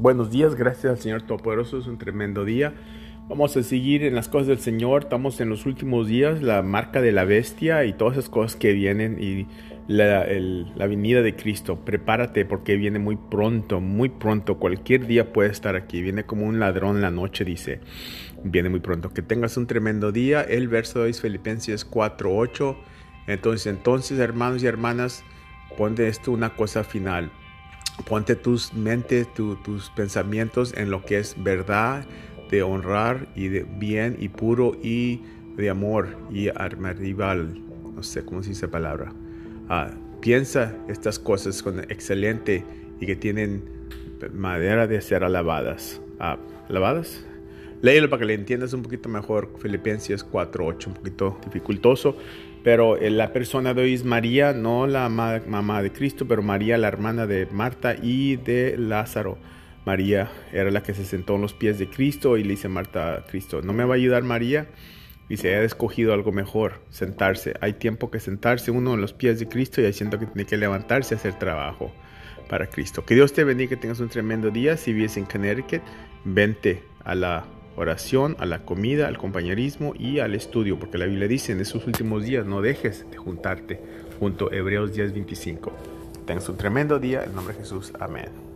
Buenos días, gracias al Señor Todopoderoso, es un tremendo día. Vamos a seguir en las cosas del Señor, estamos en los últimos días, la marca de la bestia y todas esas cosas que vienen y la, venida de Cristo. Prepárate porque viene muy pronto, muy pronto, cualquier día puede estar aquí, viene como un ladrón la noche, dice, viene muy pronto. Que tengas un tremendo día, el verso es Filipenses 4.8. Entonces, entonces, hermanos y hermanas, ponte esto una cosa final Ponte tus mentes, tus pensamientos en lo que es verdad, de honrar y de bien y puro y de amor y rival. No sé cómo se dice palabra. Ah, piensa estas cosas con excelente y que tienen madera de ser alabadas. Ah, ¿Alabadas? Léelo para que le entiendas un poquito mejor. Filipenses 4.8, un poquito dificultoso. Pero eh, la persona de hoy es María, no la mamá de Cristo, pero María, la hermana de Marta y de Lázaro. María era la que se sentó en los pies de Cristo y le dice Marta Cristo, ¿no me va a ayudar María? Dice, he escogido algo mejor, sentarse. Hay tiempo que sentarse uno en los pies de Cristo y hay siento que tiene que levantarse a hacer trabajo para Cristo. Que Dios te bendiga, que tengas un tremendo día. Si vives en Connecticut, vente a la oración, a la comida, al compañerismo y al estudio, porque la Biblia dice en esos últimos días no dejes de juntarte junto a Hebreos 10:25. Tengas un tremendo día, en nombre de Jesús, amén.